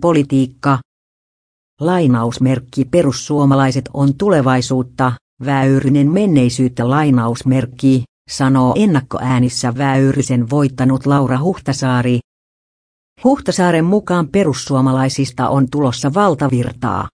Politiikka. Lainausmerkki perussuomalaiset on tulevaisuutta, Väyrynen menneisyyttä lainausmerkki, sanoo ennakkoäänissä Väyrysen voittanut Laura Huhtasaari. Huhtasaaren mukaan perussuomalaisista on tulossa valtavirtaa.